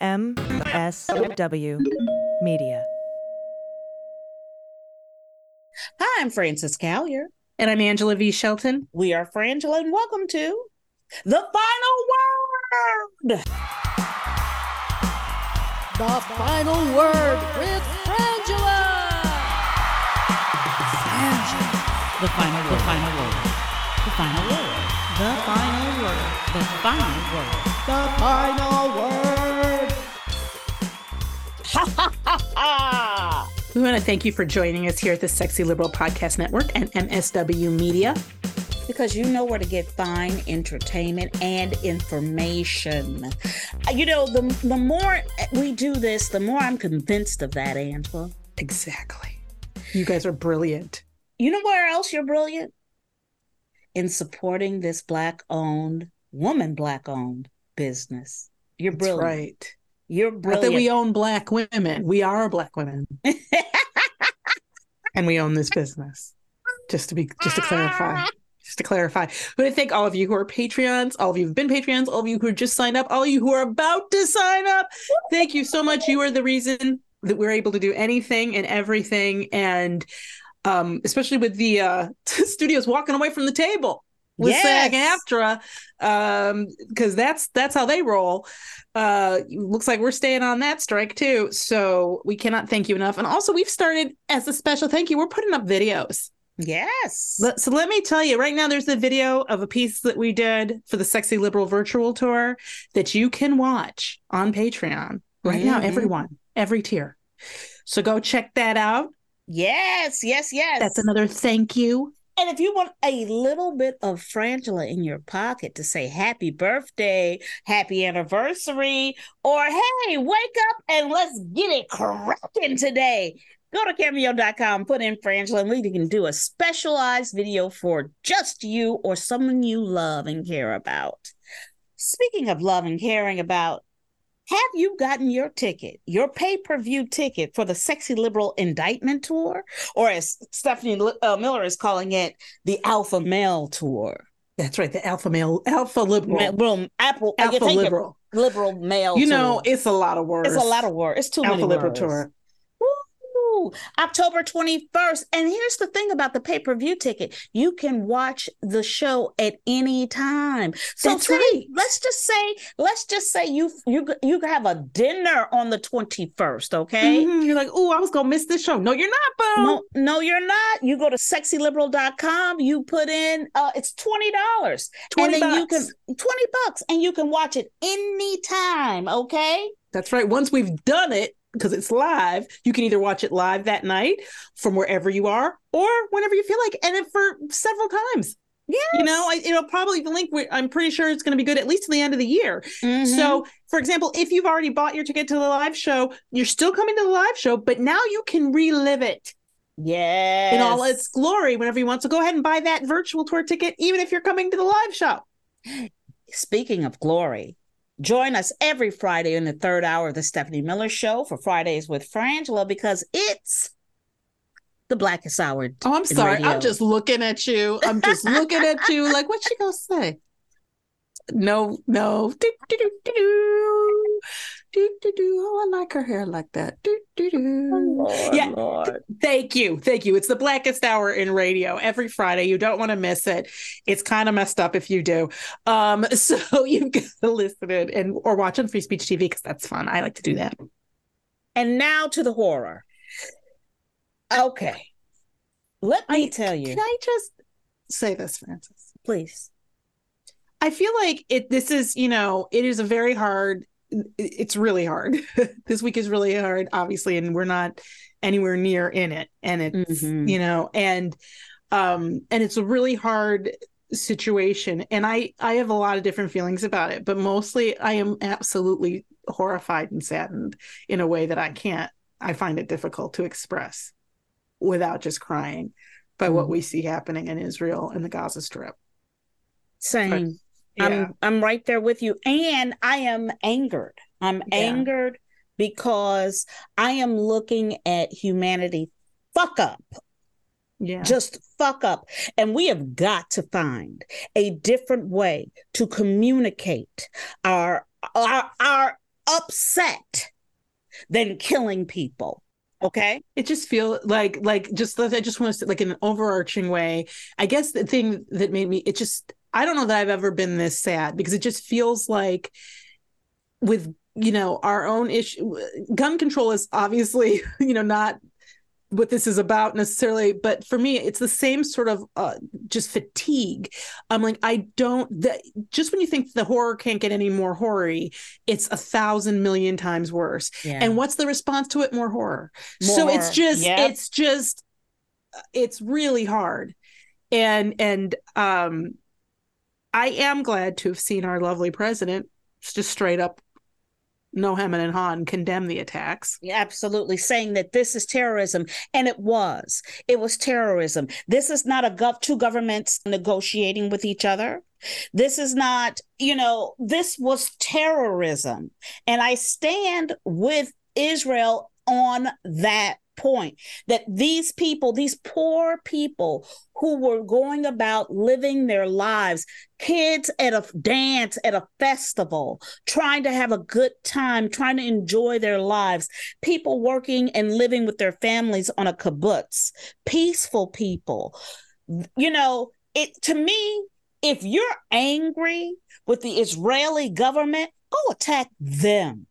MSW Media. Hi, I'm Frances Callier. And I'm Angela V. Shelton. We are Frangela, and welcome to The Final Word. The Final Word with Frangela. Frangela. The final word. The final word. The final word. The final word. The final word. The final word. We want to thank you for joining us here at the Sexy Liberal Podcast Network and MSW Media. Because you know where to get fine entertainment and information. Uh, you know, the, the more we do this, the more I'm convinced of that, Angela. Exactly. You guys are brilliant. You know where else you're brilliant? In supporting this Black owned, woman Black owned business. You're That's brilliant. right. You're Not brilliant. that we own black women. We are black women. and we own this business. Just to be just to clarify. Just to clarify. But I thank all of you who are Patreons, all of you who've been Patreons, all of you who just signed up, all of you who are about to sign up. Thank you so much. You are the reason that we're able to do anything and everything. And um, especially with the uh, studios walking away from the table with SAG Yes. AFTRA, um, because that's that's how they roll. Uh, looks like we're staying on that strike too. So we cannot thank you enough. And also, we've started as a special thank you. We're putting up videos. Yes. So let me tell you, right now there's a video of a piece that we did for the Sexy Liberal virtual tour that you can watch on Patreon right now. Mhm. Everyone, every tier. So go check that out. Yes, yes, yes. That's another thank you. And if you want a little bit of Frangela in your pocket to say happy birthday, happy anniversary, or hey, wake up and let's get it cracking today, go to cameo.com, put in Frangela, and we can do a specialized video for just you or someone you love and care about. Speaking of love and caring about, have you gotten your ticket, your pay per view ticket for the Sexy Liberal Indictment Tour? Or as Stephanie uh, Miller is calling it, the Alpha Male Tour? That's right, the alpha male, alpha liberal, Ma- well, Apple, alpha liberal. liberal male. You know, tour. it's a lot of words. it's a lot of words. It's too alpha many liberal words. tour. October 21st. And here's the thing about the pay-per-view ticket. You can watch the show at any time. So That's say- right. let's just say, let's just say you you you have a dinner on the 21st, okay? Mhm. You're like, oh, I was gonna miss this show. No, you're not, boo. No, no, you're not. You go to sexyliberal.com, you put in uh it's $20. 20 and then you bucks. can 20 bucks and you can watch it anytime, okay? That's right. Once we've done it, because it's live, you can either watch it live that night from wherever you are, or whenever you feel like, and it for several times. Yes. You know, I, it'll probably the link. I'm pretty sure it's going to be good at least to the end of the year. Mhm. So, for example, if you've already bought your ticket to the live show, you're still coming to the live show, but now you can relive it yes. in all its glory whenever you want. So go ahead and buy that virtual tour ticket, even if you're coming to the live show. Speaking of glory, join us every Friday in the third hour of the Stephanie Miller Show for Fridays with Frangela because it's the blackest hour. Oh, I'm sorry. radio. I'm just looking at you. I'm just looking at you like, what's she gonna say? No, no. Do, do, do, do, do. Do, do, do. Oh, I like her hair like that. Do, do, do. Lord, Yeah. Lord. Thank you. Thank you. It's the blackest hour in radio every Friday. You don't want to miss it. It's kind of messed up if you do. Um, so you've got to listen in and or watch on Free Speech TV because that's fun. I like to do that. And now to the horror. Okay. Let me I- tell you, Can I just say this, Frances? please. I feel like it this is, you know, it is a very hard it's really hard. this week is really hard, obviously, and we're not anywhere near in it. And it's, Mhm. you know, and um and it's a really hard situation. And I I have a lot of different feelings about it, but mostly I am absolutely horrified and saddened in a way that I can't. I find it difficult to express without just crying by what Mm-hmm. we see happening in Israel and the Gaza Strip. Same. Yeah. I'm I'm right there with you. And I am angered. I'm Yeah. angered because I am looking at humanity fuck up. yeah. Just fuck up. And we have got to find a different way to communicate our our our upset than killing people. Okay? it just feel like like just i just want to say like in an overarching way i guess the thing that made me it just i don't know that i've ever been this sad because it just feels like with you know our own issue gun control is obviously you know not what this is about necessarily but for me it's the same sort of uh just fatigue. I'm like i don't the, just when you think the horror can't get any more hoary it's a thousand million times worse. Yeah. and what's the response to it? More horror. More so it's just Yep. it's just it's really hard. And and um i am glad to have seen our lovely president just straight up no hem and han condemn the attacks. Yeah, absolutely. Saying that this is terrorism and it was. It was terrorism. This is not a gov two governments negotiating with each other. This is not you know this was terrorism. And i stand with israel on that point that these people these poor people who were going about living their lives kids at a dance at a festival trying to have a good time trying to enjoy their lives people working and living with their families on a kibbutz, peaceful people. You know, it to me, if you're angry with the Israeli government, go attack them.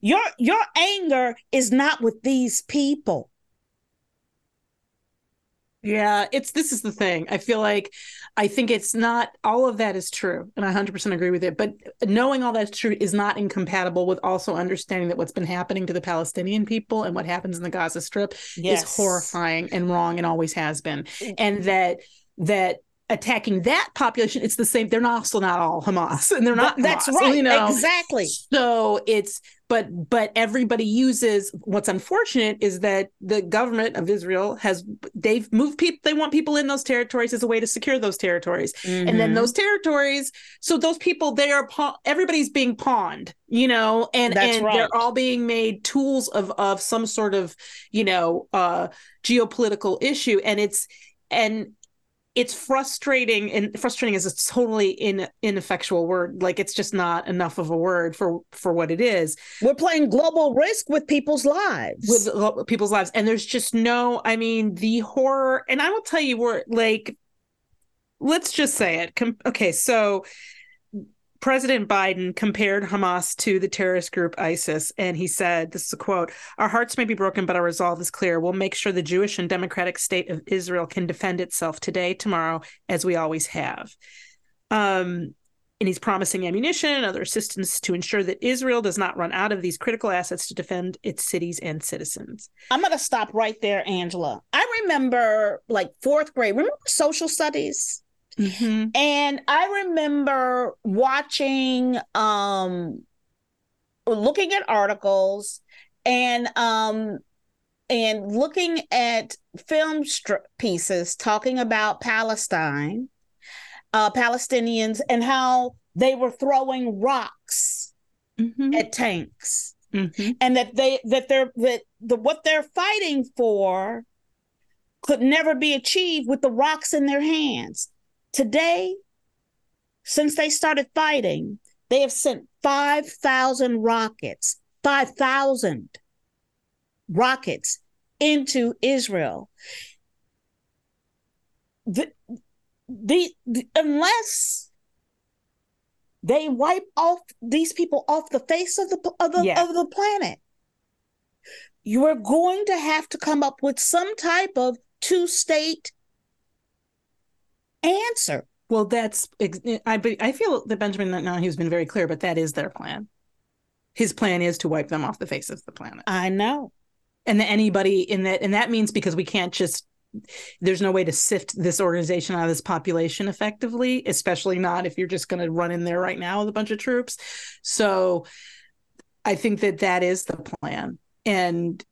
Your your anger is not with these people. yeah it's this is the thing i feel like i think it's not all of that is true and i 100% agree with it but knowing all that's true is not incompatible with also understanding that what's been happening to the palestinian people and what happens in the gaza strip is horrifying and wrong and always has been and that that attacking that population it's the same they're not also not all hamas and they're not Th- that's Hamas, right. you know Exactly. so it's but but everybody uses what's unfortunate is that the government of israel has they've moved people they want people in those territories as a way to secure those territories and then Mhm. those territories so those people they are pawn everybody's being pawned you know and That's and right. they're all being made tools of of some sort of you know uh geopolitical issue and it's and it's frustrating and frustrating is a totally in ineffectual word. Like it's just not enough of a word for for what it is. We're playing global risk with people's lives. with people's lives. And there's just no i mean the horror and i will tell you we're like let's just say it. Okay so president biden compared hamas to the terrorist group isis and he said this is a quote our hearts may be broken but our resolve is clear we'll make sure the jewish and democratic state of israel can defend itself today tomorrow as we always have um and he's promising ammunition and other assistance to ensure that Israel does not run out of these critical assets to defend its cities and citizens. I'm going to stop right there, Angela. I remember like fourth grade. Remember social studies? And I remember watching, um, looking at articles and, um, and looking at film str- pieces talking about Palestine, uh, Palestinians, and how they were throwing rocks Mhm. at tanks Mhm. and that they that they're that the what they're fighting for could never be achieved with the rocks in their hands. Today, since they started fighting, they have sent 5,000 rockets, 5,000 rockets into Israel. The, the, the unless they wipe off these people off the face of the of the, Yeah. of the planet you are going to have to come up with some type of two state answer Well, that's I. I feel that Benjamin Netanyahu has been very clear, but that is their plan. His plan is to wipe them off the face of the planet, i know and that anybody in that, and that means because we can't just there's no way to sift this organization out of this population effectively, especially not if you're just going to run in there right now with a bunch of troops. So I think that that is the plan. And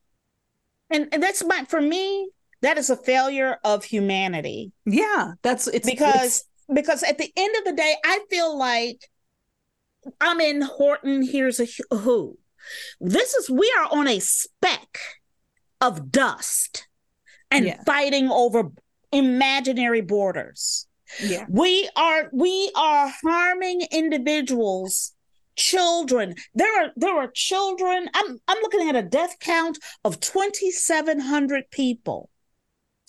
and, and that's my for me that is a failure of humanity. Yeah, that's it's because it's- because at the end of the day i feel like i'm in horton hears a who. This is we are on a speck of dust and Yeah. fighting over imaginary borders. Yeah. we are we are harming individuals children. There are there are children i'm i'm looking at a death count of 2700 people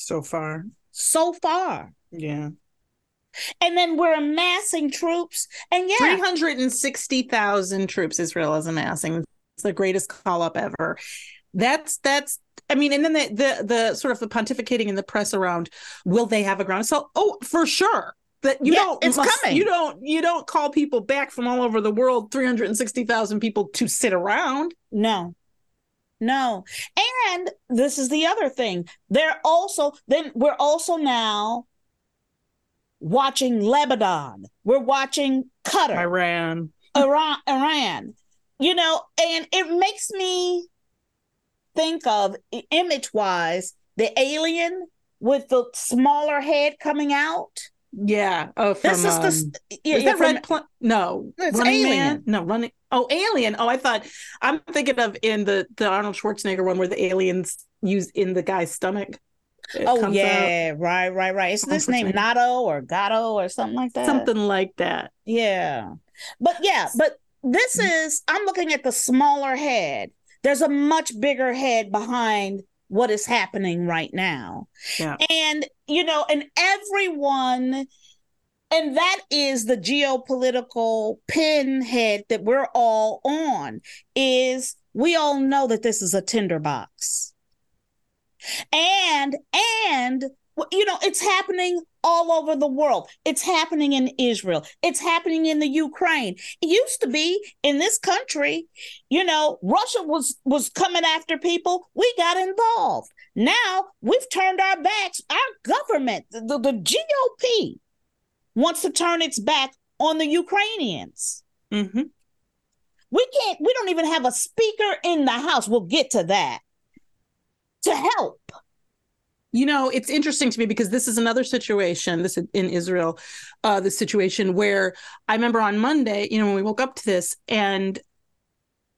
So far. so far Yeah. and then we're amassing troops and yeah 360,000 troops Israel is amassing. It's the greatest call up ever. That's that's I mean, and then the, the the sort of the pontificating in the press around will they have a ground assault? Oh, for sure. That you Yeah, don't it's coming. you don't you don't call people back from all over the world, 360,000 people to sit around. no no and this is the other thing they're also then we're also now watching lebanon we're watching qatar Iran. Iran, Iran, you know, and it makes me think of image wise the alien with the smaller head coming out. Yeah. Oh, from, This is the um, st- yeah, is that from- Red Pla- No, It's Running Alien. Man. No, running. Oh, Alien. Oh, I thought I'm thinking of in the the Arnold Schwarzenegger one where the aliens use in the guy's stomach. It oh comes out. yeah, right, right, right. Isn't this name. Nato or Gato or something like that? something like that. Yeah. But yeah, but this Mm-hmm. is I'm looking at the smaller head. There's a much bigger head behind what is happening right now. Yeah. And you know, and everyone and that is the geopolitical pinhead that we're all on is we all know that this is a tinderbox. And and you know, it's happening all over the world. It's happening in Israel. It's happening in the Ukraine. It used to be in this country, you know, Russia was was coming after people. We got involved. Now we've turned our backs. Our government, the, the, GOP, wants to turn its back on the Ukrainians. hmm We can't. We don't even have a speaker in the house. We'll get to that. To help. You know, it's interesting to me because this is another situation. This in Israel, uh, the situation where I remember on Monday, you know, when we woke up to this and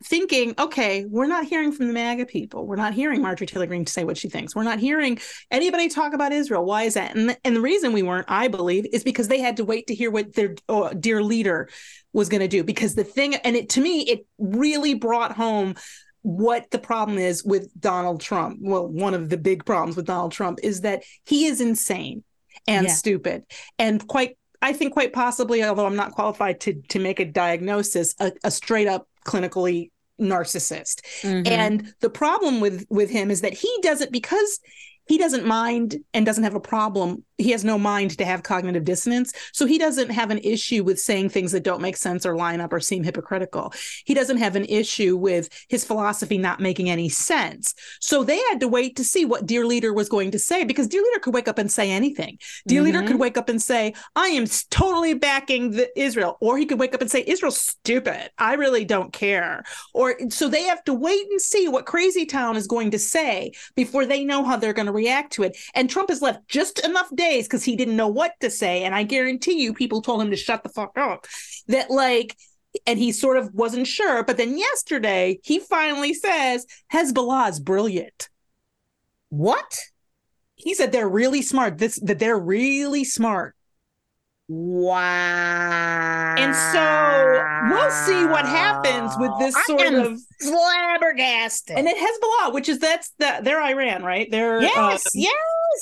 thinking, okay, we're not hearing from the MAGA people. We're not hearing Marjorie Taylor Greene say what she thinks. We're not hearing anybody talk about Israel. Why is that? And the, and the reason we weren't, I believe, is because they had to wait to hear what their oh, dear leader was going to do. Because the thing, and it to me, it really brought home what the problem is with Donald Trump. Well, one of the big problems with Donald Trump is that he is insane and Yeah. stupid and quite I think quite possibly, although I'm not qualified to to make a diagnosis, a, a straight up clinically narcissist. Mm-hmm. And the problem with with him is that he doesn't because he doesn't mind and doesn't have a problem. He has no mind to have cognitive dissonance. So he doesn't have an issue with saying things that don't make sense or line up or seem hypocritical. He doesn't have an issue with his philosophy not making any sense. So they had to wait to see what Dear Leader was going to say because Dear Leader could wake up and say anything. Dear Leader Mhm. could wake up and say, I am totally backing the Israel. Or he could wake up and say, Israel's stupid. I really don't care. Or so they have to wait and see what Crazy Town is going to say before they know how they're going to react to it. And Trump has left just enough days because he didn't know what to say. And I guarantee you, people told him to shut the fuck up. That like, and he sort of wasn't sure. But then yesterday, he finally says Hezbollah is brilliant. what? He said they're really smart. This that they're really smart. Wow. And so we'll see what happens with this sort of flabbergasted. and then Hezbollah, which is that's the they're Iran, right? They're yes, uh, yes.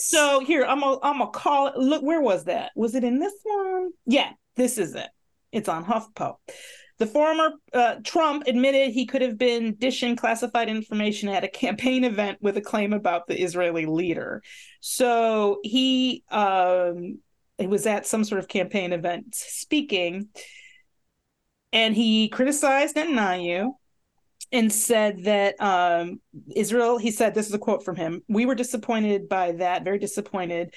So here, I'm gonna I'm gonna call it. Look, where was that? Was it in this one? Yeah, this is it. It's on HuffPo. The former uh, Trump admitted he could have been dishing classified information at a campaign event with a claim about the Israeli leader. So he um, it was at some sort of campaign event speaking, and he criticized Netanyahu and said that um, Israel, he said, this is a quote from him. We were disappointed by that, very disappointed.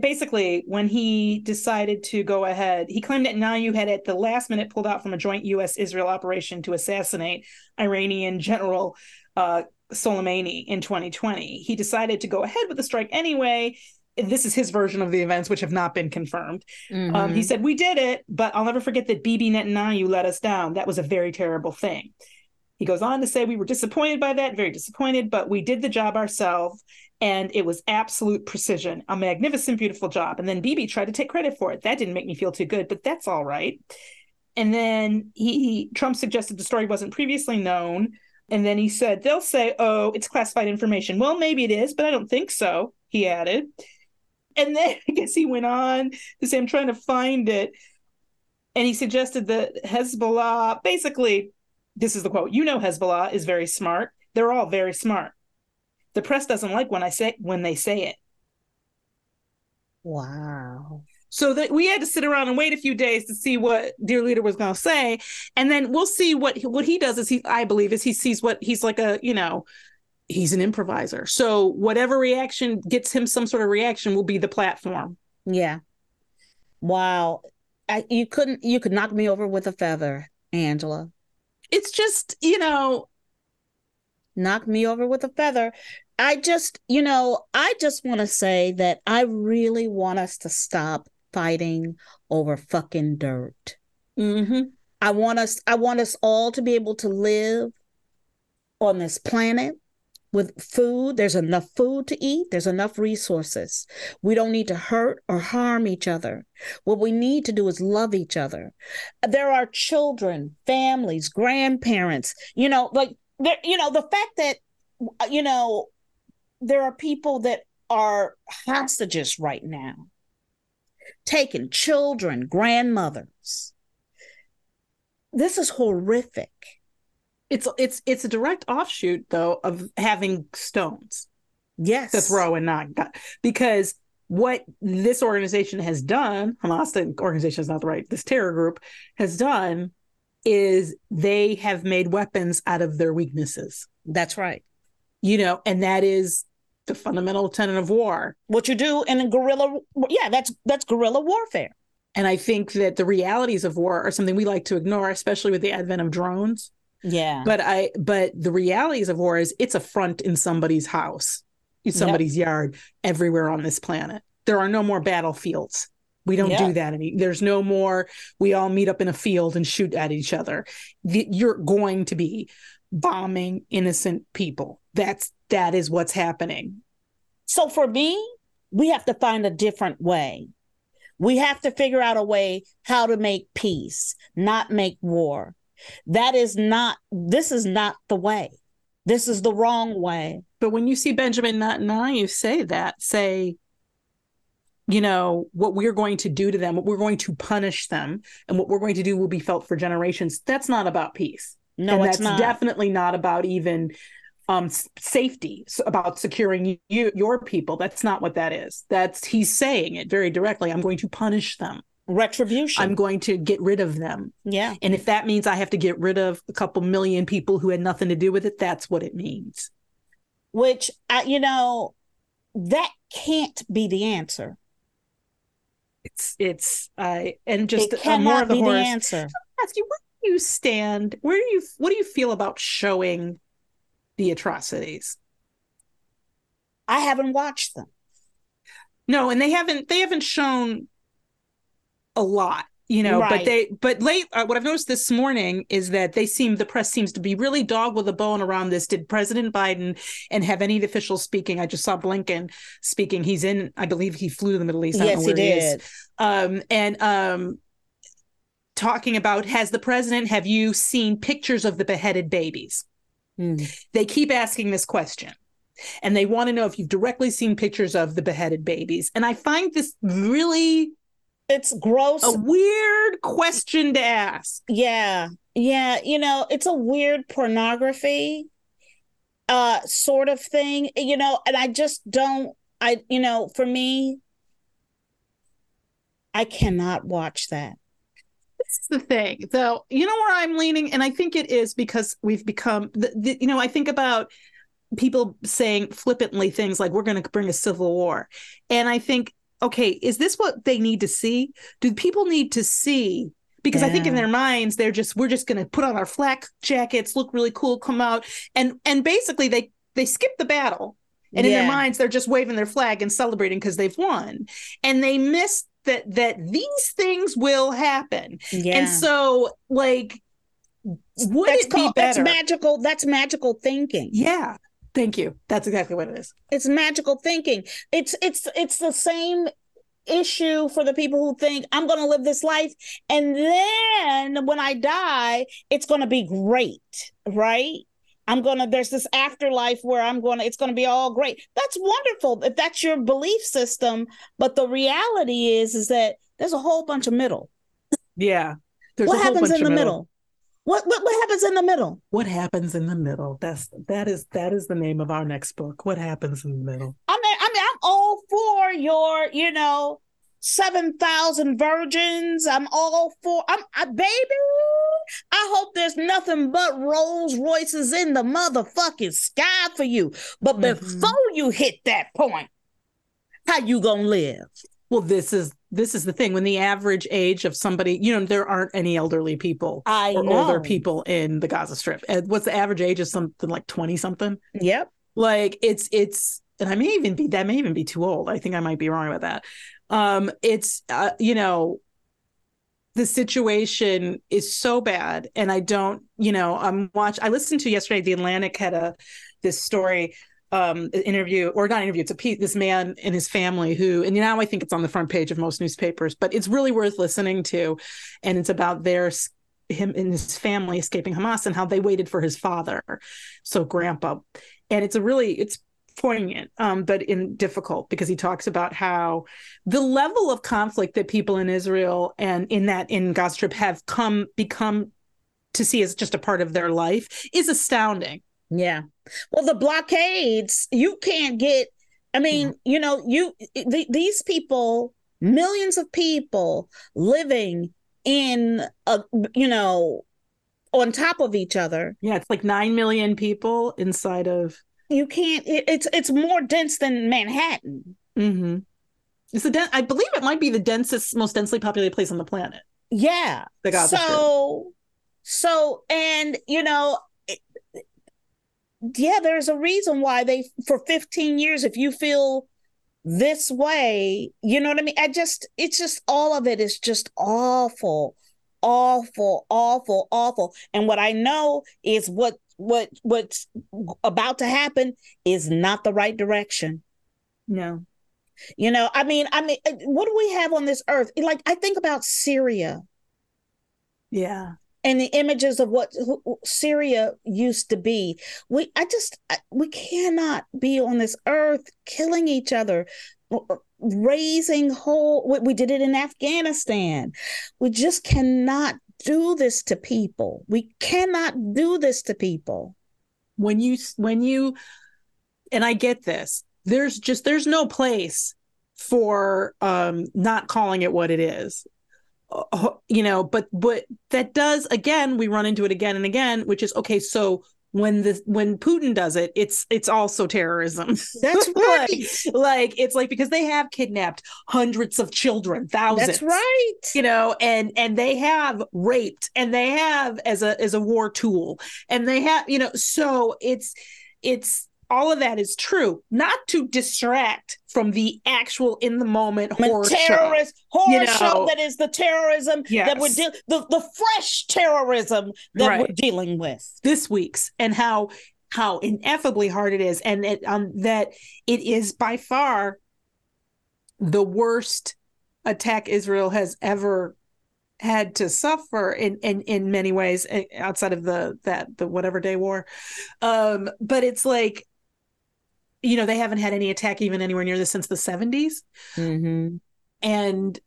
Basically, when he decided to go ahead, he claimed that Netanyahu had at the last minute pulled out from a joint U.S. Israel operation to assassinate Iranian General uh, Soleimani in 2020. He decided to go ahead with the strike anyway. This is his version of the events, which have not been confirmed. Um, he Mhm. said, We did it, but I'll never forget that Bibi Netanyahu let us down. That was a very terrible thing. He goes on to say, We were disappointed by that, very disappointed, but we did the job ourselves, and it was absolute precision, a magnificent, beautiful job. And then Bibi tried to take credit for it. That didn't make me feel too good, but that's all right. And then he Trump suggested the story wasn't previously known. And then he said, They'll say, Oh, it's classified information. Well, maybe it is, but I don't think so, he added. And then I guess he went on to say, I'm trying to find it. And he suggested that Hezbollah, basically, this is the quote, you know Hezbollah is very smart. They're all very smart. The press doesn't like when I say when they say it. Wow. So that we had to sit around and wait a few days to see what dear leader was going to say, and then we'll see what what he does. Is he? I believe is he sees what he's like a you know, he's an improviser. So whatever reaction gets him some sort of reaction will be the platform. Yeah. Wow. I, you couldn't you could knock me over with a feather, Angela. It's just you know Knock me over with a feather. I just, you know, I just want to say that I really want us to stop fighting over fucking dirt. mhm. I want us I want us all to be able to live on this planet with food. There's enough food to eat, there's enough resources. We don't need to hurt or harm each other. What we need to do is love each other. There are children, families, grandparents, you know, like there you know, the fact that you know there are people that are hostages right now. Taken children, grandmothers this is horrific. It's it's it's a direct offshoot though of having stones Yes. to throw and not because what this organization has done, Hamas the organization is not the right, this terror group has done is they have made weapons out of their weaknesses. That's right. You know, and that is the fundamental tenet of war. What you do in a guerrilla yeah, that's that's guerrilla warfare. And I think that the realities of war are something we like to ignore, especially with the advent of drones. Yeah. But I but the realities of war is it's a front in somebody's house, in somebody's yard, everywhere on this planet. There are no more battlefields. We don't Yeah. do that any. There's no more. We all meet up in a field and shoot at each other. The- you're going to be bombing innocent people. That's that is what's happening. So for me, we have to find a different way. We have to figure out a way how to make peace, not make war. That is not this is not the way. This is the wrong way. But when you see Benjamin Netanyahu say that, say, you know, what we're going to do to them, what we're going to punish them, and what we're going to do will be felt for generations. That's not about peace. No, and that's not. definitely not about even um safety about securing you your people that's not what that is that's he's saying it very directly i'm going to punish them Retribution. i'm going to get rid of them yeah. and if that means i have to get rid of a couple million people who had nothing to do with it that's what it means Which I, you know, that can't be the answer. it's it's uh and just it uh, more cannot of the be the answer. ask you where do you stand where do you what do you feel about showing the atrocities I haven't watched them. No, and they haven't they haven't shown a lot, you know, but they but late uh, what I've noticed this morning is that they seem the press seems to be really dog with a bone around this. Did President Biden and have any officials speaking? I just saw Blinken speaking. He's in I believe he flew to the Middle East. I don't Yes, he did. Um and um talking about has the president have you seen pictures of the beheaded babies? Hmm. they keep asking this question and they want to know if you've directly seen pictures of the beheaded babies and i find this really It's gross. a weird question to ask Yeah. Yeah. You know, it's a weird pornography uh sort of thing, you know, and I just don't I you know, for me I cannot watch that. That's the thing. So, you know where I'm leaning, and I think it is because we've become, the, the, you know, I think about people saying flippantly things like we're going to bring a civil war, and I think, okay, is this what they need to see? Do people need to see? Because I think in their minds they're just we're just going to put on our flak jackets, look really cool, come out, and and basically they they skip the battle, and in their minds they're just waving their flag and celebrating because they've won, and they miss that that these things will happen. Yeah. And so, like, would that's it be called that's magical. That's magical thinking. yeah. Thank you. That's exactly what it is. It's magical thinking. It's it's it's the same issue for the people who think I'm going to live this life and then when I die it's going to be great, right? I'm going to there's this afterlife where I'm going to it's going to be all great. That's wonderful if that's your belief system, but the reality is is that there's a whole bunch of middle. Yeah. There's what a whole happens bunch in the of middle? What, what what happens in the middle? What happens in the middle? That's that is that is the name of our next book. What happens in the middle? I mean, I mean, I'm all for your, you know, seven thousand virgins. I'm all for. I'm, I, baby. I hope there's nothing but Rolls Royces in the motherfucking sky for you. But Mhm. before you hit that point, how you gonna live? Well, this is this is the thing. When the average age of somebody, you know, there aren't any elderly people I or know. older people in the Gaza Strip. And what's the average age of something like 20 something? Yep. like it's it's and i may even be that may even be too old i think i might be wrong about that um it's uh, you know the situation is so bad and i don't you know i'm watch i listened to yesterday the atlantic had a this story um interview or not interview it's a piece this man and his family who and now i think it's on the front page of most newspapers but it's really worth listening to. And it's about their him and his family escaping hamas and how they waited for his father. So grandpa. And it's a really it's poignant um but in difficult because he talks about how the level of conflict that people in Israel and in that in Gaza Strip have come become to see as just a part of their life is astounding Yeah. Well, the blockades, you can't get, I mean, you know, you, th- these people, millions of people living in, a, you know, on top of each other. yeah it's like 9 million people inside of You can't, it, it's, it's more dense than Manhattan. Mm-hmm. it's the den- I believe it might be the densest most densely populated place on the planet Yeah. the so, so, and, you know, yeah, there's a reason why they, for 15 years, if you feel this way, you know what I mean? I just, it's just all of it is just awful, awful, awful, awful. And what I know is what, what, what's about to happen is not the right direction. no You know, I mean, I mean, what do we have on this earth? Like, I think about Syria yeah and the images of what Syria used to be. We, I just, we cannot be on this earth killing each other, uh, raising whole. We, did it in Afghanistan. We just cannot do this to people. We cannot do this to people. when you when you and i get this there's just there's no place for um not calling it what it is Uh, Oh, you know but but that does again we run into it again and again which is okay so when the when putin does it it's it's also terrorism That's like, right. like it's like because they have kidnapped hundreds of children thousands That's right. you know and and they have raped and they have as a as a war tool and they have you know so it's it's all of that is true not to distract from the actual in the moment horror show. terrorist horror You know. show that is the terrorism that we're dealing the, the fresh terrorism that Right. we're dealing with. this week's and how how ineffably hard it is and it, um, that it is by far the worst attack Israel has ever had to suffer in in in many ways eh, outside of the that the whatever day war um but it's like you know they haven't had any attack even anywhere near this since the 70s Mm-hmm. and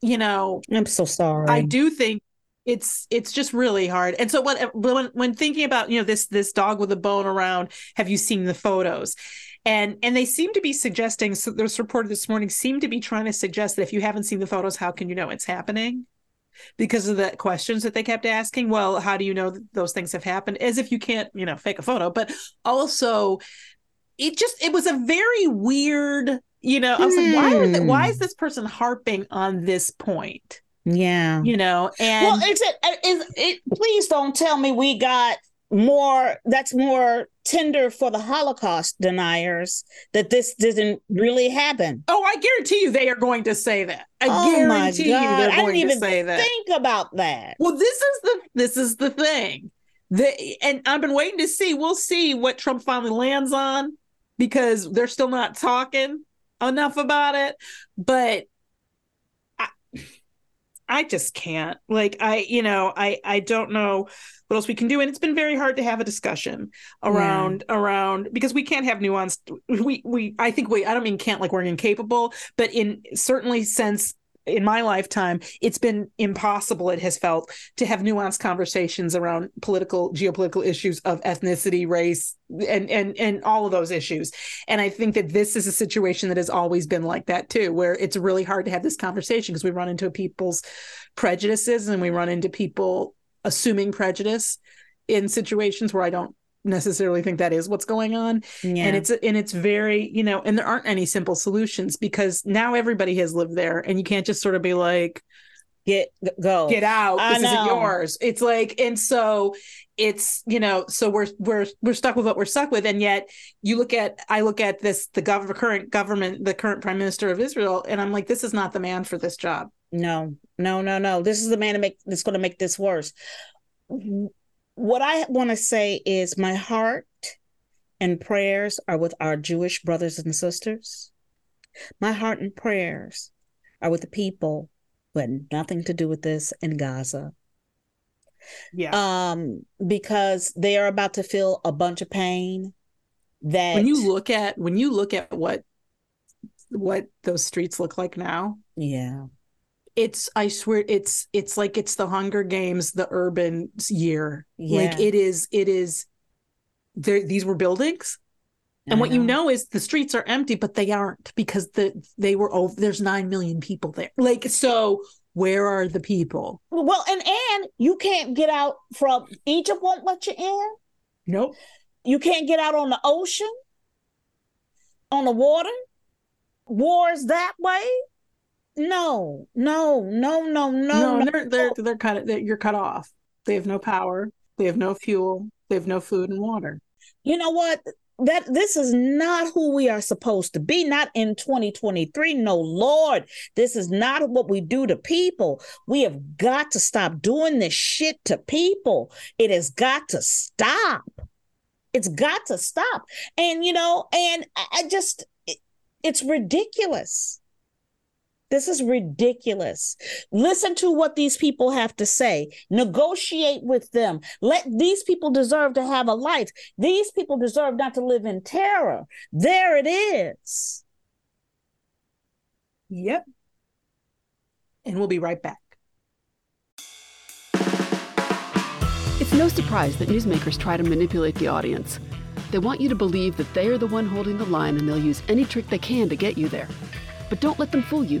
you know I'm so sorry. I do think it's it's just really hard. And so when when when thinking about you know this this dog with a bone around, have you seen the photos? And and they seem to be suggesting. So this report this morning seemed to be trying to suggest that if you haven't seen the photos, how can you know it's happening? because of the questions that they kept asking. Well, how do you know that those things have happened? As if you can't, you know, fake a photo, but also it just it was a very weird, you know, I was like, why are they, why hmm. is this person harping on this point? Yeah. You know, and well, is it uh, is it please don't tell me we got more that's more tender for the Holocaust deniers that this didn't really happen. oh, I guarantee you they are going to say that. I oh my guarantee you they're I didn't going to even say that. think about that. Well, this is the this is the thing. The and I've been waiting to see. We'll see what Trump finally lands on because they're still not talking enough about it. But I, I just can't. Like I, you know, I I don't know what else we can do. And it's been very hard to have a discussion around around because we can't have nuanced. We we I think we I don't mean can't like we're incapable, but in certainly sense in my lifetime, it's been impossible, it has felt, to have nuanced conversations around political, geopolitical issues of ethnicity, race, and and and all of those issues. And I think that this is a situation that has always been like that too, where it's really hard to have this conversation because we run into people's prejudices and we run into people assuming prejudice in situations where I don't necessarily think that is what's going on Yeah. and it's and it's very you know and there aren't any simple solutions because now everybody has lived there and you can't just sort of be like get go. get out I this isn't yours it's like and so it's you know so we're we're we're stuck with what we're stuck with and yet you look at i look at this the gov- current government the current prime minister of israel and i'm like this is not the man for this job No, no, no, no. This is the man to make that's going to make this worse. What I want to say is my heart and prayers are with our Jewish brothers and sisters. My heart and prayers are with the people who had nothing to do with this in Gaza. yeah Um, because they are about to feel a bunch of pain that when you look at when you look at what what those streets look like now yeah. It's i swear it's it's like it's the hunger games the urban year. Like it is it is there these were buildings. And I what you mm-hmm. know is the streets are empty but they aren't because the they were over there's 9 million people there. Like so where are the people? Well, and and you can't get out from Egypt won't let you in. nope. You can't get out on the ocean, on the water. Wars that way? No, no, no, no, no. no, they're they're they're cut they're, you're cut off they have no power they have no fuel they have no food and water You know what? That this is not who we are supposed to be. Not in 2023. No, Lord, this is not what we do to people. We have got to stop doing this shit to people. It has got to stop. It's got to stop. And you know, and I I just, it- it's ridiculous. This is ridiculous. Listen to what these people have to say. Negotiate with them. Let these people deserve to have a life. These people deserve not to live in terror. There it is. yep and we'll be right back It's no surprise that newsmakers try to manipulate the audience. They want you to believe that they are the one holding the line and they'll use any trick they can to get you there. But don't let them fool you.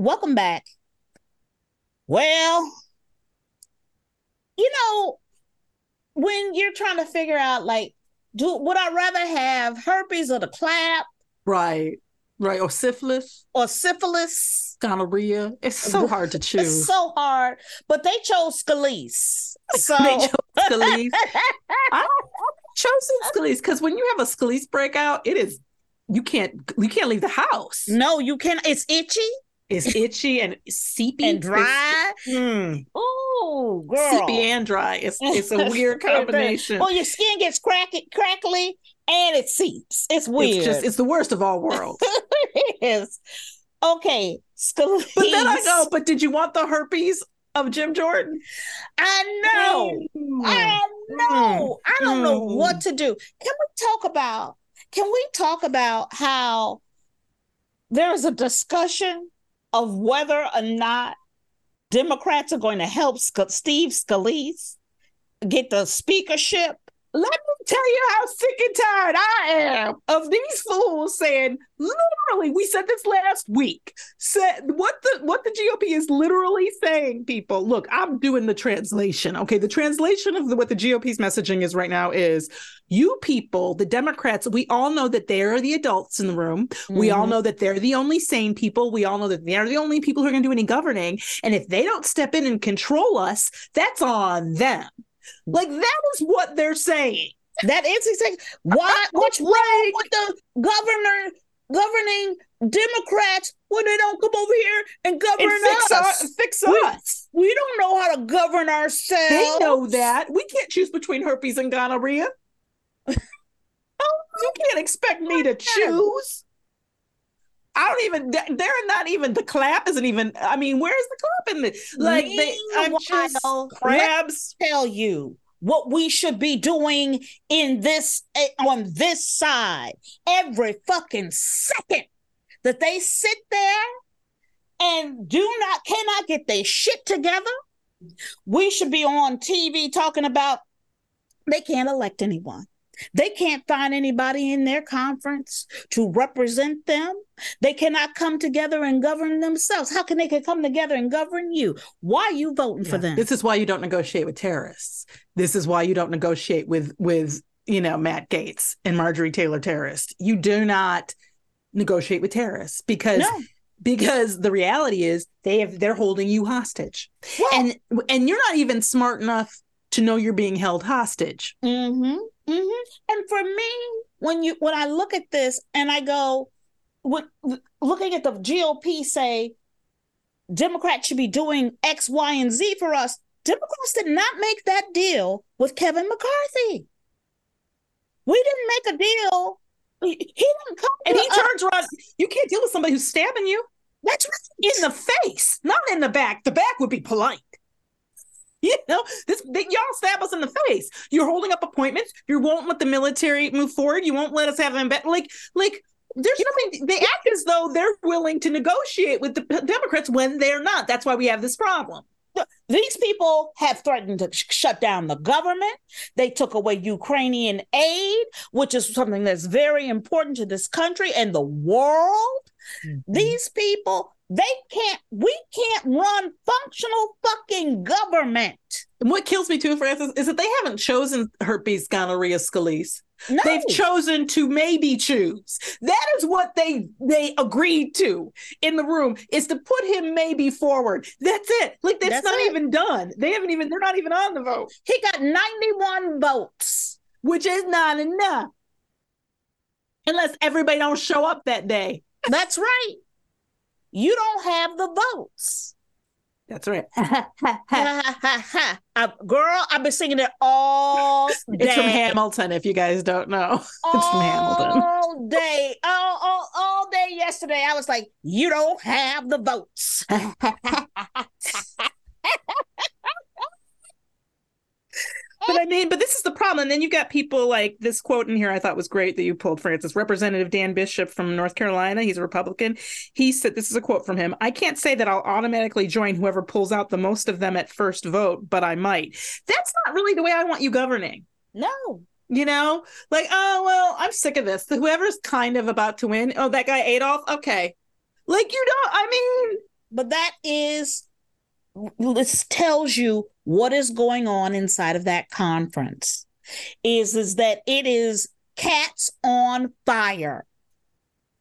Welcome back. Well, you know, when you're trying to figure out, like, do would I rather have herpes or the clap right right or syphilis or syphilis? gonorrhea it's so hard to choose It's so hard, but they chose Scalise. So they chose Scalise. I chosen Scalise because when you have a Scalise breakout, it is you can't you can't leave the house. no, you can't. It's itchy It's itchy and seepy and dry. Mm. Oh, girl. Seepy and dry. It's it's a weird combination. well, your skin gets cracky, crackly, and it seeps. It's weird. It's just it's the worst of all worlds. it is. Okay, Scalise. But then I go, but did you want the herpes of Jim Jordan? I know. I know. I don't know Mm. what to do. Can we talk about? Can we talk about how there is a discussion of whether or not Democrats are going to help Steve Scalise get the speakership? Let me tell you how sick and tired I am of these fools saying literally. We said this last week. Said what the what the GOP is literally saying. People, look, I'm doing the translation. Okay, the translation of the, what the GOP's messaging is right now is: you people, the Democrats, we all know that they are the adults in the room. We all Mhm. know that they're the only sane people. We all know that they're the only people who are going to do any governing. And if they don't step in and control us, that's on them. Like that is what they're saying. That is exactly why. What's wrong with the governor governing Democrats when they don't come over here and govern And fix us? us. Fix We- us. We don't know how to govern ourselves. They know that. We can't choose between herpes and gonorrhea. oh, you can't expect me to choose. I don't even. They're not even. The clap isn't even. I mean, where's the clap in this? like? They, I'm just crabs. tell you what we should be doing in this eh, on this side every fucking second that they sit there and do not cannot get their shit together we should be on tv talking about they can't elect anyone they can't find anybody in their conference to represent them. They cannot come together and govern themselves. How can they come together and govern you? Why are you voting for them? This is why you don't negotiate with terrorists. This is why you don't negotiate with with you know Matt Gaetz and Marjorie Taylor terrorists. You do not negotiate with terrorists because no. because the reality is they have they're holding you hostage. Well, And and you're not even smart enough to know you're being held hostage. Mm-hmm. Mm-hmm. And for me, when you when I look at this and I go, with looking at the GOP say Democrats should be doing X, Y, and Z for us. Democrats did not make that deal with Kevin McCarthy. We didn't make a deal. He he didn't come And to he us. turns around. You can't deal with somebody who's stabbing you That's right. in the face, not in the back. The back would be polite. You know, this they, y'all stab us in the face. You're holding up appointments. You won't let the military move forward. You won't let us have them. Like, like there's nothing. They act as though they're willing to negotiate with the Democrats when they're not. That's why we have this problem. These people have threatened to sh- shut down the government. They took away Ukrainian aid, which is something that's very important to this country and the world. Mm-hmm. These people, they can't, we can't run functional fucking government. And what kills me too, Frances, is that they haven't chosen herpes gonorrhea scalise. No. They've chosen to maybe choose. That is what they they agreed to in the room is to put him maybe forward. That's it. Like that's, That's not it. even done. They haven't even. They're not even on the vote, he got 91 votes. which is not enough. Unless everybody don't show up that day. That's right. You don't have the votes. That's right. Girl, I've been singing it all day. It's from Hamilton. If you guys don't know, it's from Hamilton. all day, all, all, all day yesterday. I was like, you don't have the votes. But I mean, but this is the problem. And then you've got people like this quote in here I thought was great that you pulled, Frances. Representative Dan Bishop from North Carolina, he's a Republican. He said, This is a quote from him I can't say that I'll automatically join whoever pulls out the most of them at first vote, but I might. That's not really the way I want you governing. no. You know, like, oh, well, I'm sick of this. Whoever's kind of about to win, oh, that guy Adolf, okay. Like, you don't, I mean, But that is, this tells you what is going on inside of that conference. Is is that it is cats on fire.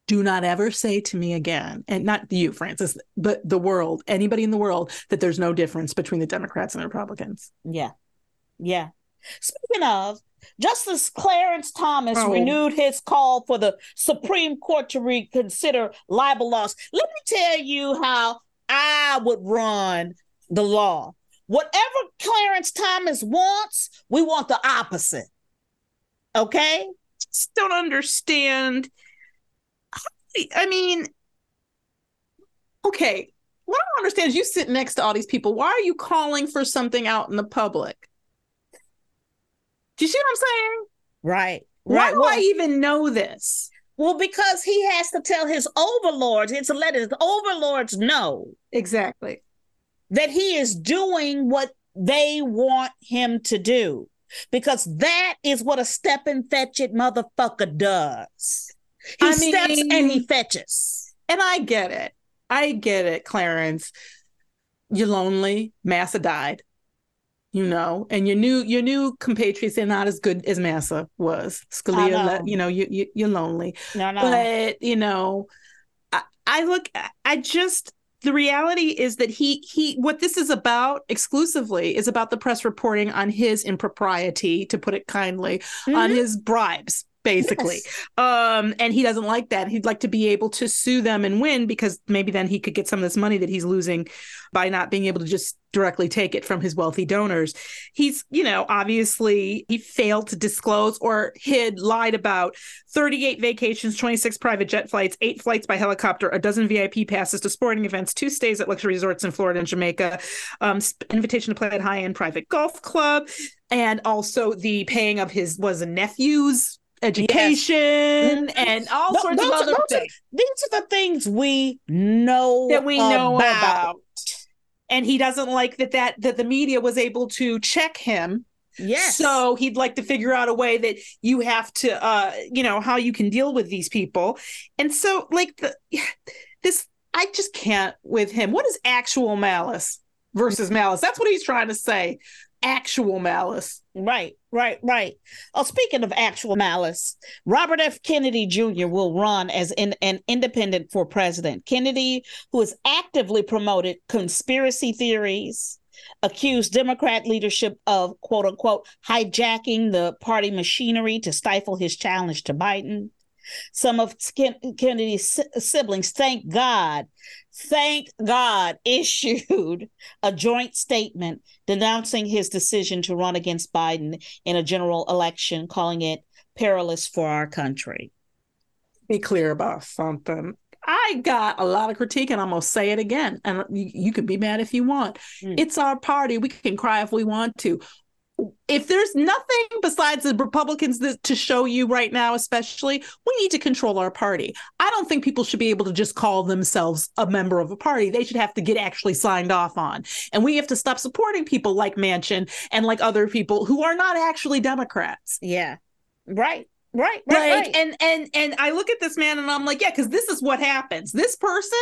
do not ever say to me again, and not you, Frances, but the world, anybody in the world, that there's no difference between the Democrats and the Republicans. Yeah. Yeah. Speaking of, Justice Clarence Thomas Oh. renewed his call for the Supreme Court to reconsider libel laws. Let me tell you how I would run the law. Whatever Clarence Thomas wants, we want the opposite. Okay? Just don't understand. I mean, okay. What I don't understand is you sit next to all these people. Why are you calling for something out in the public? Do you see what I'm saying? Right. Why Right. do Well, I even know this? Well, because he has to tell his overlords, it's to let his overlords know Exactly. that he is doing what they want him to do. Because that is what a step and fetch it motherfucker does. He I steps mean- and he fetches. And I get it. I get it, Clarence. You're lonely. Massa died. You know, and your new your new compatriots are not as good as Massa was. Scalia, know. you know, you, you you're lonely. No, no. but you know I, I look i just the reality is that he he what this is about exclusively is about the press reporting on his impropriety to put it kindly on Mhm. his bribes basically. Yes. um and he doesn't like that. He'd like to be able to sue them and win because maybe then he could get some of this money that he's losing by not being able to just directly take it from his wealthy donors. He's you know obviously he failed to disclose or hid lied about 38 vacations 26 private jet flights eight flights by helicopter a dozen vip passes to sporting events two stays at luxury resorts in florida and jamaica um invitation to play at high-end private golf club and also the paying of his was a nephew's education and all Th- sorts of other are- things These are the things we know that we know about. about. And he doesn't like that that that the media was able to check him. Yes. So he'd like to figure out a way that you have to uh you know how you can deal with these people. And so like the this I just can't with him. What is actual malice versus malice? That's what he's trying to say. Actual malice. Right, right, right. Oh, speaking of actual malice, Robert F. Kennedy Jr. will run as in, an independent for president. Kennedy, who has actively promoted conspiracy theories, accused Democrat leadership of quote unquote hijacking the party machinery to stifle his challenge to Biden. Some of Kennedy's siblings, thank God, thank God, issued a joint statement denouncing his decision to run against Biden in a general election, calling it perilous for our country. be clear about something. I got a lot of critique, and I'm gonna say it again. And you, you can be mad if you want. Mm. It's our party. We can cry if we want to. If there's nothing besides the Republicans that, to show you right now, especially, we need to control our party. I don't think people should be able to just call themselves a member of a party. They should have to get actually signed off on. And we have to stop supporting people like Manchin and like other people who are not actually Democrats. Yeah. Right. Right. Right. like right. and and and i look at this man and i'm like yeah because this is what happens this person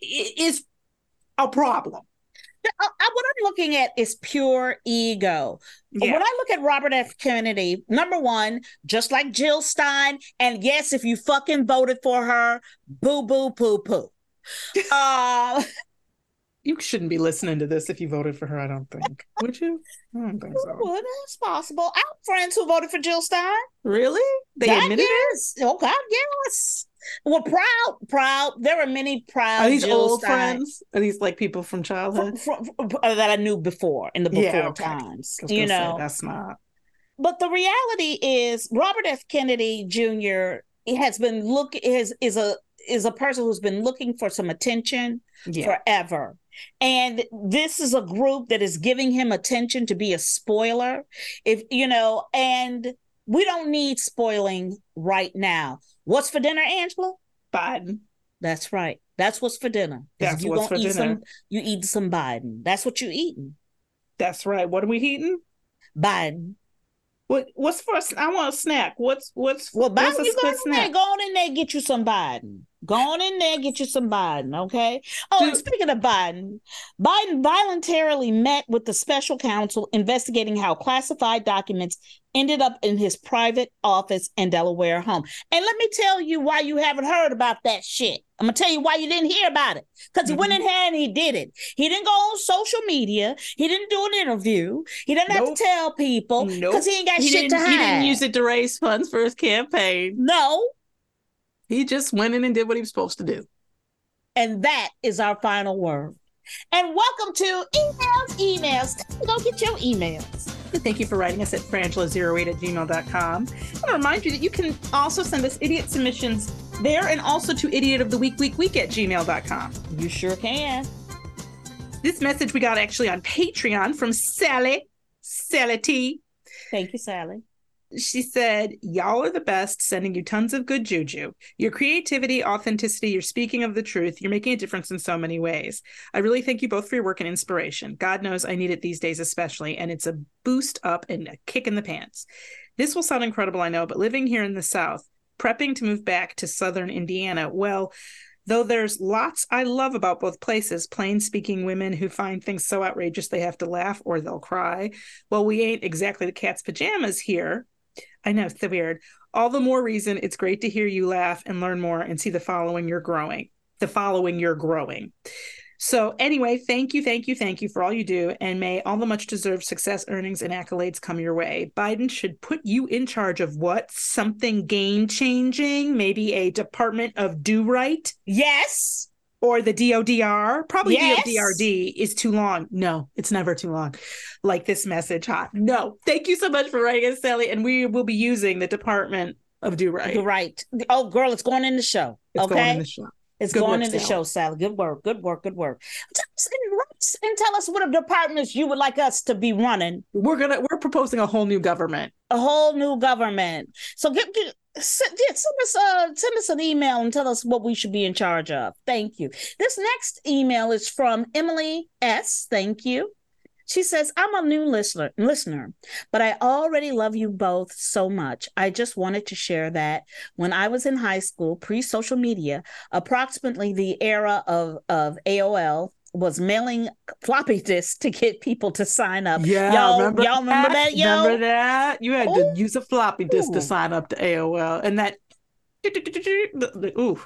is a problem I- I- what I'm looking at is pure ego. yeah When I look at Robert F. Kennedy, number one, just like Jill Stein, and yes, if you fucking voted for her, boo boo poo poo. Uh, you shouldn't be listening to this if you voted for her i don't think would you i don't think so well, that's possible. I have friends who voted for Jill Stein. really they God, admitted it yes. Oh God, yes. Well, proud, proud. There are many proud. are these Jill old Stein- friends are these like people from childhood fr- fr- uh, that I knew before in the before Yeah, okay. times. You gonna say, know, that's not but the reality is Robert F. Kennedy Jr. has been look is is a is a person who's been looking for some attention yeah forever. And this is a group that is giving him attention to be a spoiler. If you know, and we don't need spoiling right now. What's for dinner, Angela? biden That's right. That's what's for dinner. That's you what's for eat dinner. Some, you eat some Biden. That's what you eating. that's right what are we eating Biden. What what's for a i want a snack what's what's Well, what's Biden, a you go in there, snack go on in there, get you some Biden. Go on in there, get you some Biden, okay? Oh, and speaking of Biden, Biden voluntarily met with the special counsel investigating how classified documents ended up in his private office and Delaware home. And let me tell you why you haven't heard about that shit. I'm gonna tell you why you didn't hear about it. Because he went Mm-hmm. in here and he did it. He didn't go on social media. He didn't do an interview. He didn't have to tell people because Nope. he ain't got he shit to hide. he didn't use it to raise funds for his campaign no, He just went in and did what he was supposed to do. And that is our final word. And welcome to Emails, Emails. Go get your emails. Thank you for writing us at frangela08 at gmail.com. I want to remind you that you can also send us idiot submissions there and also to idiot of the week, week, week at gmail.com. You sure can. This message we got actually on Patreon from Sally, Sally T. Thank you, Sally. She said, Y'all are the best, sending you tons of good juju. Your creativity, authenticity, you're speaking of the truth. You're making a difference in so many ways. I really thank you both for your work and inspiration. God knows I need it these days, especially, and it's a boost up and a kick in the pants. This will sound incredible, I know, but living here in the South, prepping to move back to Southern Indiana, well, Though there's lots I love about both places, plain speaking women who find things so outrageous they have to laugh or they'll cry. Well, we ain't exactly the cat's pajamas here. I know it's so weird. All the more reason it's great to hear you laugh and learn more and see the following you're growing. The following you're growing. So, anyway, thank you, thank you, thank you for all you do. And may all the much deserved success, earnings, and accolades come your way. Biden should put you in charge of what? Something game changing? Maybe a Department of Do Right? Yes. Or the DODR? Probably Yes. DODRD is too long. No, it's never too long. Like this message, hot. No. Thank you so much for writing us, Sally. And we will be using the Department of Do Right. You're right. Oh, girl, it's going in the show. It's okay. going in the show. It's Good going in the show, Sally. Good work. Good work. Good work. Tell us, and, and tell us what departments you would like us to be running. We're gonna we're proposing a whole new government. A whole new government. So get, get send, yeah, send us uh send us an email and tell us what we should be in charge of. Thank you. This next email is from Emily S. Thank you. She says, I'm a new listener, listener, but I already love you both so much. I just wanted to share that when I was in high school, pre social media, approximately the era of, of AOL was mailing floppy disks to get people to sign up. Yeah, y'all remember y'all remember that, yo? Remember that? You had Ooh. to use a floppy disk Ooh. to sign up to AOL, and that. Ooh,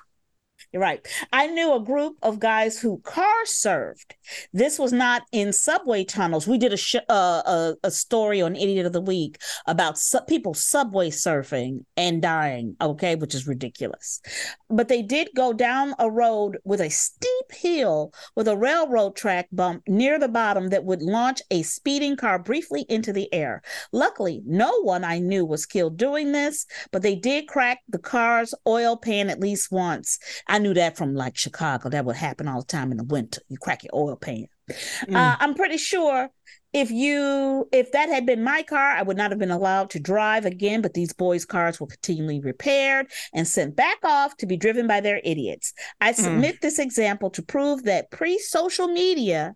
You're right. I knew a group of guys who car served. This was not in subway tunnels. We did a sh- uh, a, a story on Idiot of the Week about su- people subway surfing and dying. Okay, which is ridiculous. But they did go down a road with a steep hill with a railroad track bump near the bottom that would launch a speeding car briefly into the air. Luckily, no one I knew was killed doing this, but they did crack the car's oil pan at least once. I knew that from like Chicago. That would happen all the time in the winter. You crack your oil pan. Mm. Uh, I'm pretty sure if you if that had been my car, I would not have been allowed to drive again. But these boys' cars were continually repaired and sent back off to be driven by their idiots. I submit this example to prove that pre-social media,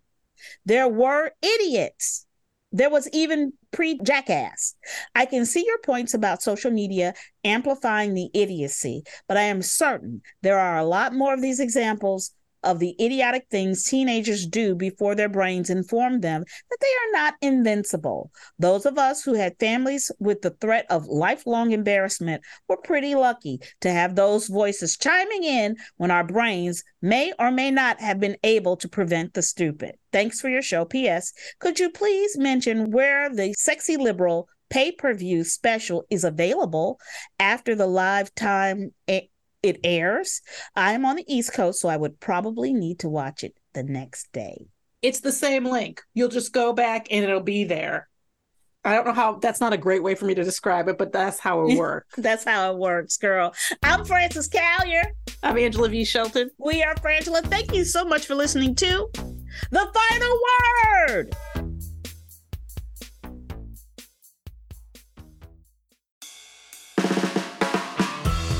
there were idiots. There was even pre jackass. I can see your points about social media amplifying the idiocy, but I am certain there are a lot more of these examples of the idiotic things teenagers do before their brains inform them that they are not invincible. Those of us who had families with the threat of lifelong embarrassment were pretty lucky to have those voices chiming in when our brains may or may not have been able to prevent the stupid. Thanks for your show. P.S. Could you please mention where the sexy liberal pay per view special is available after the live time it airs? I'm on the East Coast, so I would probably need to watch it the next day. it's the same link. You'll just go back and it'll be there. I don't know how. That's not a great way for me to describe it, but that's how it works. That's how it works, girl. I'm Frances Callier. I'm Angela V. Shelton. We are Frangela. Thank you so much for listening to The Final Word.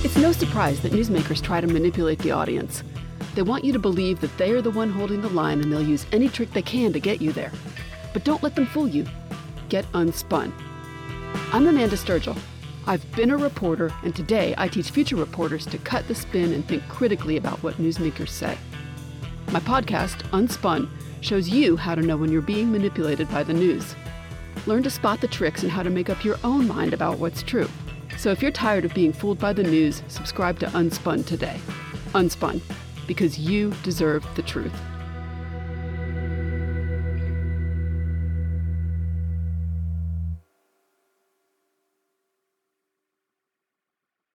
It's no surprise that newsmakers try to manipulate the audience. They want you to believe that they are the one holding the line and they'll use any trick they can to get you there. But don't let them fool you. Get unspun. I'm Amanda Sturgill. I've been a reporter, and today I teach future reporters to cut the spin and think critically about what newsmakers say. My podcast, Unspun, shows you how to know when you're being manipulated by the news. Learn to spot the tricks and how to make up your own mind about what's true. So if you're tired of being fooled by the news, subscribe to Unspun today. Unspun, because you deserve the truth.